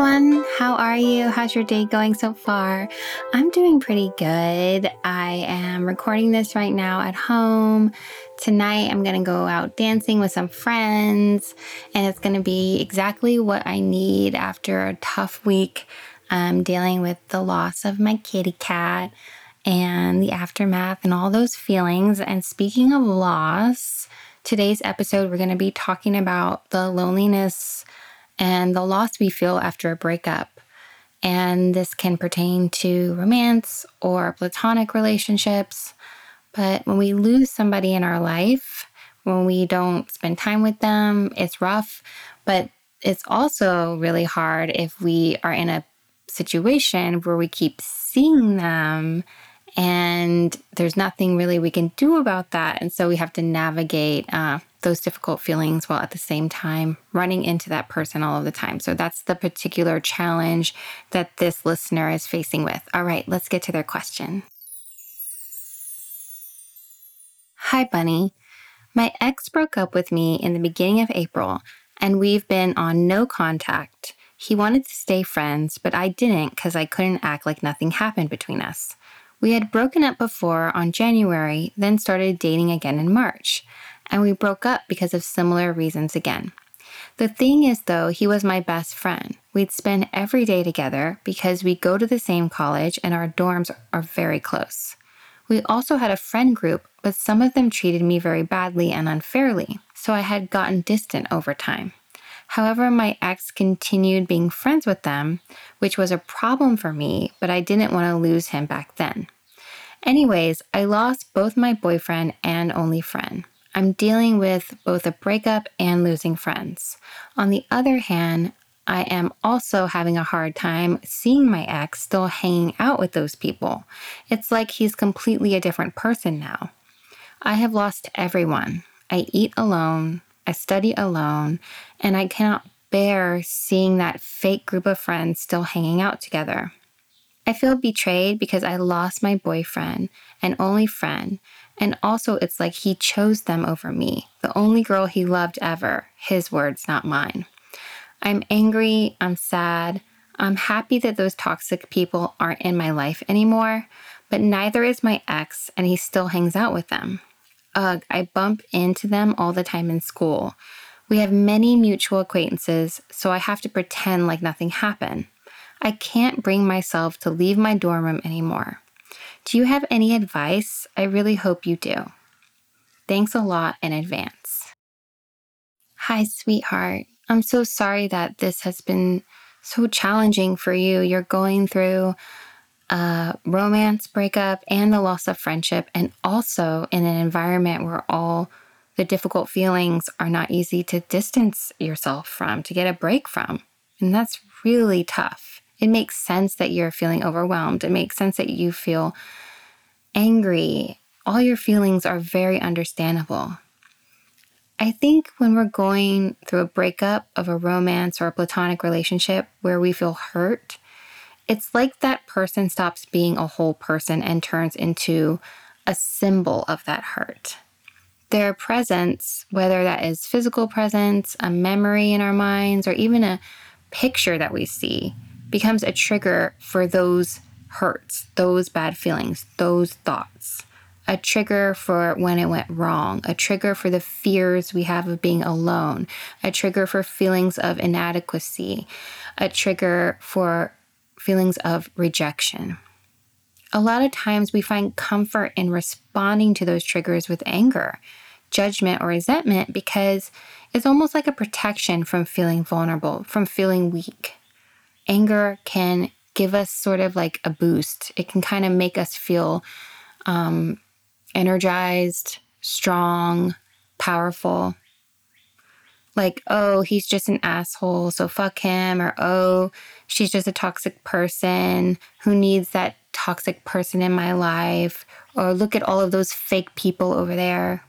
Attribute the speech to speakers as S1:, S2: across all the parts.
S1: Everyone. How are you? How's your day going so far? I'm doing pretty good. I am recording this right now at home. Tonight, I'm going to go out dancing with some friends, and it's going to be exactly what I need after a tough week um, dealing with the loss of my kitty cat and the aftermath and all those feelings. And speaking of loss, today's episode, we're going to be talking about the loneliness and the loss we feel after a breakup. And this can pertain to romance or platonic relationships. But when we lose somebody in our life, when we don't spend time with them, it's rough. But it's also really hard if we are in a situation where we keep seeing them and there's nothing really we can do about that. And so we have to navigate uh, those difficult feelings while at the same time running into that person all of the time. So that's the particular challenge that this listener is facing with. All right, let's get to their question. Hi, Bunny. My ex broke up with me in the beginning of April, and we've been on no contact. He wanted to stay friends, but I didn't because I couldn't act like nothing happened between us. We had broken up before on January, then started dating again in March, and we broke up because of similar reasons again. The thing is, though, he was my best friend. We'd spend every day together because we go to the same college and our dorms are very close. We also had a friend group, but some of them treated me very badly and unfairly, so I had gotten distant over time. However, my ex continued being friends with them, which was a problem for me, but I didn't want to lose him back then. Anyways, I lost both my boyfriend and only friend. I'm dealing with both a breakup and losing friends. On the other hand, I am also having a hard time seeing my ex still hanging out with those people. It's like he's completely a different person now. I have lost everyone. I eat alone, I study alone, and I cannot bear seeing that fake group of friends still hanging out together. I feel betrayed because I lost my boyfriend and only friend, and also it's like he chose them over me, the only girl he loved ever, his words, not mine. I'm angry, I'm sad, I'm happy that those toxic people aren't in my life anymore, but neither is my ex, and he still hangs out with them. Ugh, I bump into them all the time in school. We have many mutual acquaintances, so I have to pretend like nothing happened. I can't bring myself to leave my dorm room anymore. Do you have any advice? I really hope you do. Thanks a lot in advance. Hi, sweetheart. I'm so sorry that this has been so challenging for you. You're going through a romance breakup and the loss of friendship, and also in an environment where all the difficult feelings are not easy to distance yourself from, to get a break from. And that's really tough. It makes sense that you're feeling overwhelmed. It makes sense that you feel angry. All your feelings are very understandable. I think when we're going through a breakup of a romance or a platonic relationship where we feel hurt, it's like that person stops being a whole person and turns into a symbol of that hurt. Their presence, whether that is physical presence, a memory in our minds, or even a picture that we see, becomes a trigger for those hurts, those bad feelings, those thoughts. A trigger for when it went wrong, a trigger for the fears we have of being alone, a trigger for feelings of inadequacy, a trigger for feelings of rejection. A lot of times we find comfort in responding to those triggers with anger, judgment, or resentment because it's almost like a protection from feeling vulnerable, from feeling weak. Anger can give us sort of like a boost, it can kind of make us feel um, energized, strong, powerful. Like, oh, he's just an asshole, so fuck him. Or, oh, she's just a toxic person who needs that toxic person in my life. Or look at all of those fake people over there.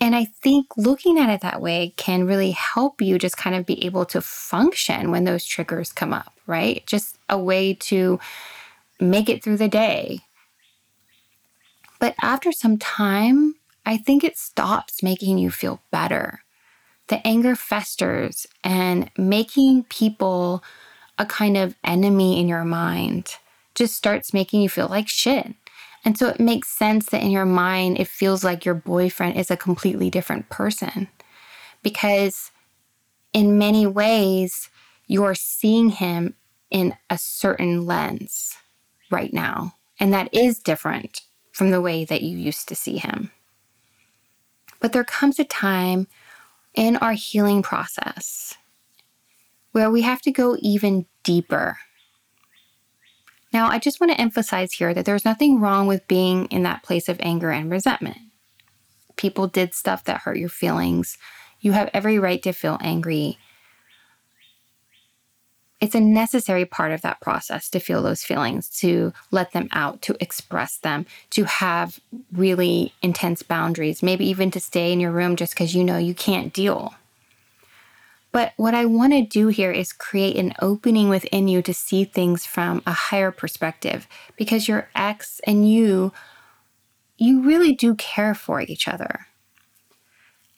S1: And I think looking at it that way can really help you just kind of be able to function when those triggers come up, right? Just a way to make it through the day. But after some time, I think it stops making you feel better. The anger festers and making people a kind of enemy in your mind just starts making you feel like shit. And so it makes sense that in your mind, it feels like your boyfriend is a completely different person. Because in many ways, you're seeing him in a certain lens right now. And that is different from the way that you used to see him. But there comes a time in our healing process where we have to go even deeper now, I just want to emphasize here that there's nothing wrong with being in that place of anger and resentment. People did stuff that hurt your feelings. You have every right to feel angry. It's a necessary part of that process to feel those feelings, to let them out, to express them, to have really intense boundaries, maybe even to stay in your room just because you know you can't deal. But what I want to do here is create an opening within you to see things from a higher perspective because your ex and you, you really do care for each other.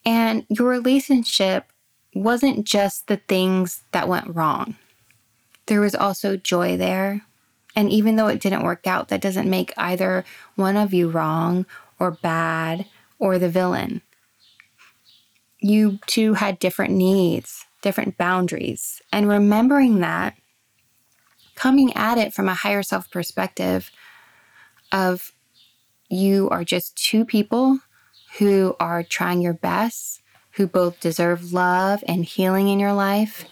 S1: And your relationship wasn't just the things that went wrong, there was also joy there. And even though it didn't work out, that doesn't make either one of you wrong or bad or the villain. You two had different needs different boundaries. And remembering that, coming at it from a higher self perspective of you are just two people who are trying your best, who both deserve love and healing in your life,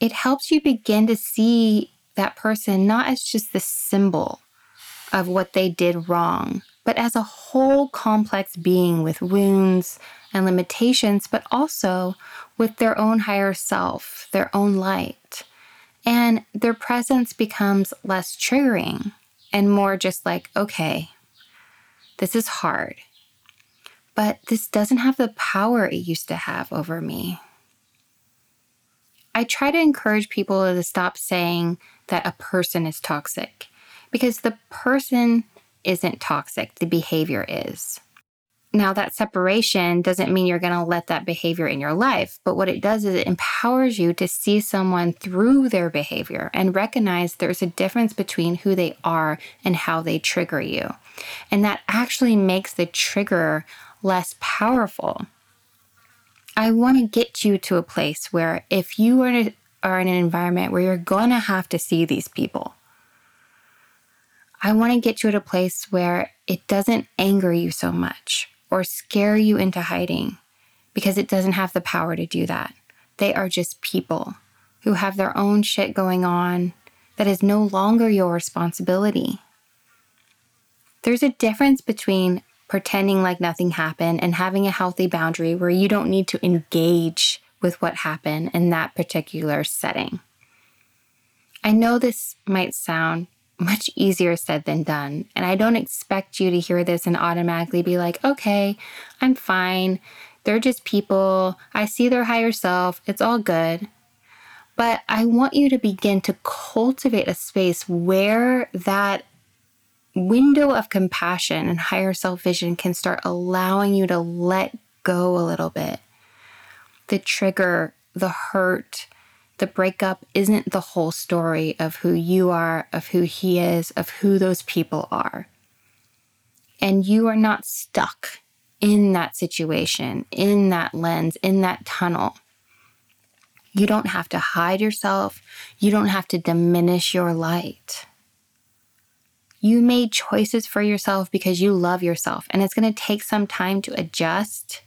S1: it helps you begin to see that person not as just the symbol of what they did wrong, but as a whole complex being with wounds and limitations, but also with their own higher self, their own light. And their presence becomes less triggering and more just like, okay, this is hard, but this doesn't have the power it used to have over me. I try to encourage people to stop saying that a person is toxic because the person isn't toxic, the behavior is. Now, that separation doesn't mean you're going to let that behavior in your life, but what it does is it empowers you to see someone through their behavior and recognize there's a difference between who they are and how they trigger you. And that actually makes the trigger less powerful. I want to get you to a place where if you are, in an environment where you're going to have to see these people, I want to get you at a place where it doesn't anger you so much or scare you into hiding because it doesn't have the power to do that. They are just people who have their own shit going on that is no longer your responsibility. There's a difference between pretending like nothing happened and having a healthy boundary where you don't need to engage with what happened in that particular setting. I know this might sound much easier said than done. And I don't expect you to hear this and automatically be like, okay, I'm fine. They're just people. I see their higher self. It's all good. But I want you to begin to cultivate a space where that window of compassion and higher self vision can start allowing you to let go a little bit. The trigger, the hurt, the breakup isn't the whole story of who you are, of who he is, of who those people are. And you are not stuck in that situation, in that lens, in that tunnel. You don't have to hide yourself. You don't have to diminish your light. You made choices for yourself because you love yourself, and it's going to take some time to adjust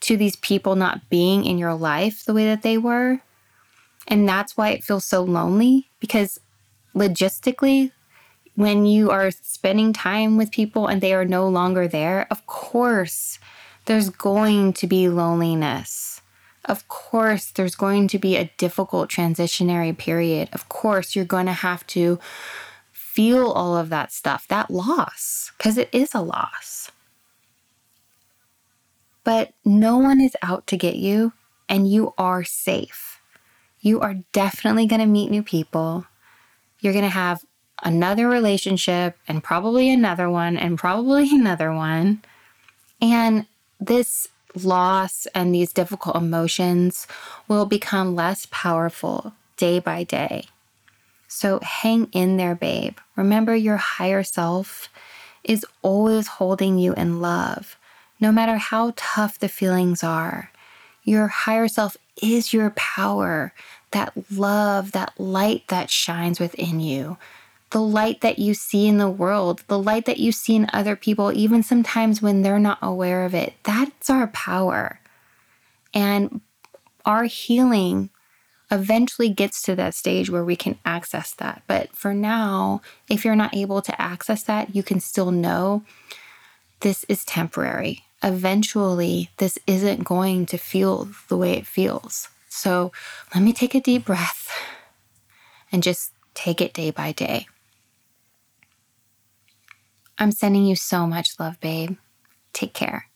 S1: to these people not being in your life the way that they were. And that's why it feels so lonely because logistically, when you are spending time with people and they are no longer there, of course, there's going to be loneliness. Of course, there's going to be a difficult transitionary period. Of course, you're going to have to feel all of that stuff, that loss, because it is a loss. But no one is out to get you, and you are safe. You are definitely going to meet new people. You're going to have another relationship and probably another one and probably another one. And this loss and these difficult emotions will become less powerful day by day. So hang in there, babe. Remember, your higher self is always holding you in love, no matter how tough the feelings are. Your higher self is your power, that love, that light that shines within you the light that you see in the world, the light that you see in other people, even sometimes when they're not aware of it. That's our power. And our healing eventually gets to that stage where we can access that. But for now, if you're not able to access that, you can still know this is temporary. Eventually, this isn't going to feel the way it feels. So let me take a deep breath and just take it day by day. I'm sending you so much love, babe. Take care.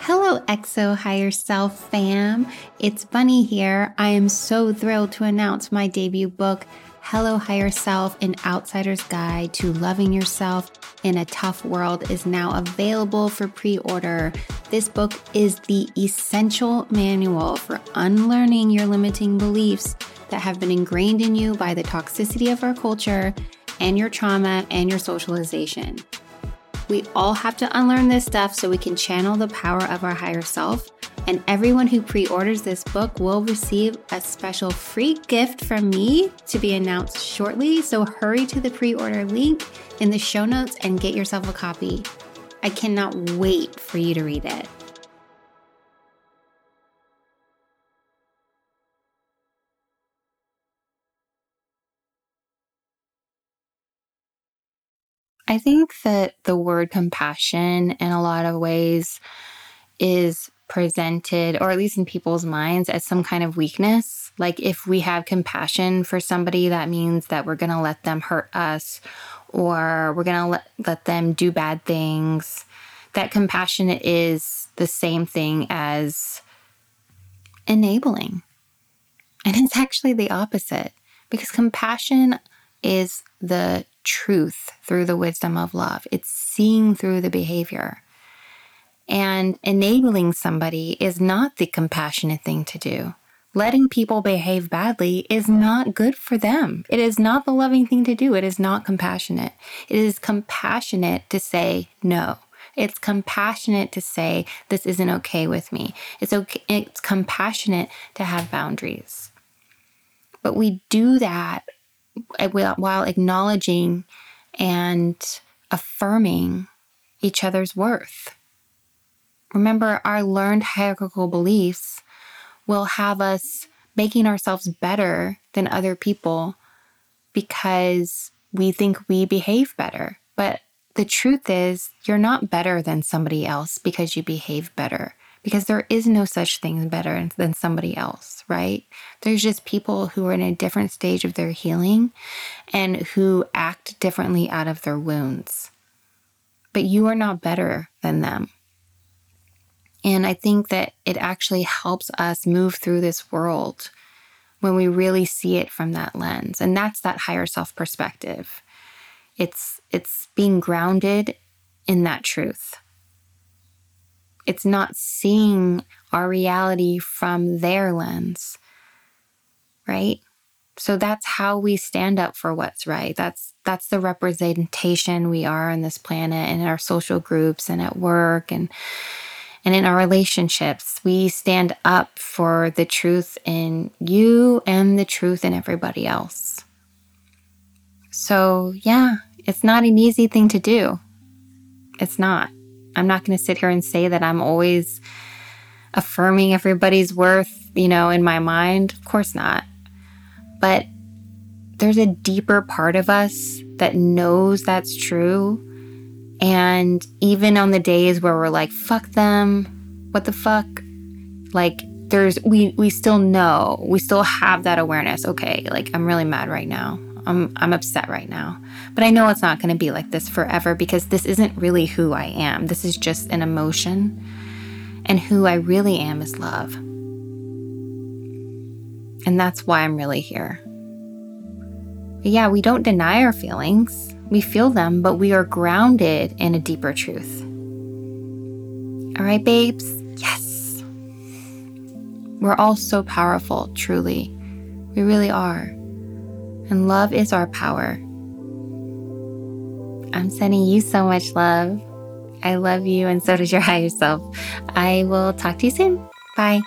S1: Hello, XO Higher Self fam. It's Bunny here. I am so thrilled to announce my debut book, Hello Higher Self An Outsider's Guide to Loving Yourself in a Tough World, is now available for pre order. This book is the essential manual for unlearning your limiting beliefs that have been ingrained in you by the toxicity of our culture and your trauma and your socialization. We all have to unlearn this stuff so we can channel the power of our higher self and everyone who pre orders this book will receive a special free gift from me to be announced shortly. So hurry to the pre order link in the show notes and get yourself a copy. I cannot wait for you to read it. I think that the word compassion in a lot of ways is presented, or at least in people's minds, as some kind of weakness. Like if we have compassion for somebody, that means that we're going to let them hurt us or we're going to let, let them do bad things. That compassion is the same thing as enabling. And it's actually the opposite because compassion is the truth through the wisdom of love, it's seeing through the behavior. And enabling somebody is not the compassionate thing to do. Letting people behave badly is not good for them. It is not the loving thing to do. It is not compassionate. It is compassionate to say no. It's compassionate to say this isn't okay with me. It's okay it's compassionate to have boundaries. But we do that eh, while acknowledging and affirming each other's worth. Remember, our learned hierarchical beliefs will have us making ourselves better than other people because we think we behave better. But the truth is, you're not better than somebody else because you behave better, because there is no such thing as better than somebody else, right? There's just people who are in a different stage of their healing and who act differently out of their wounds. But you are not better than them. And I think that it actually helps us move through this world when we really see it from that lens. And that's that higher self perspective. It's it's being grounded in that truth. It's not seeing our reality from their lens. Right? So that's how we stand up for what's right. That's that's the representation we are on this planet and in our social groups and at work and and in our relationships, we stand up for the truth in you and the truth in everybody else. So, yeah, it's not an easy thing to do. It's not. I'm not going to sit here and say that I'm always affirming everybody's worth you know, in my mind? Of course not. But there's a deeper part of us that knows that's true. And even on the days where we're like, fuck them, what the fuck? Like, there's, we, we still know, we still have that awareness. Okay, like, I'm really mad right now. I'm, I'm upset right now. But I know it's not going to be like this forever because this isn't really who I am. This is just an emotion. And who I really am is love. And that's why I'm really here. But yeah, we don't deny our feelings. We feel them, but we are grounded in a deeper truth. All right, babes? Yes. We're all so powerful, truly. We really are. And love is our power. I'm sending you so much love. I love you, and so does your higher self. I will talk to you soon. Bye.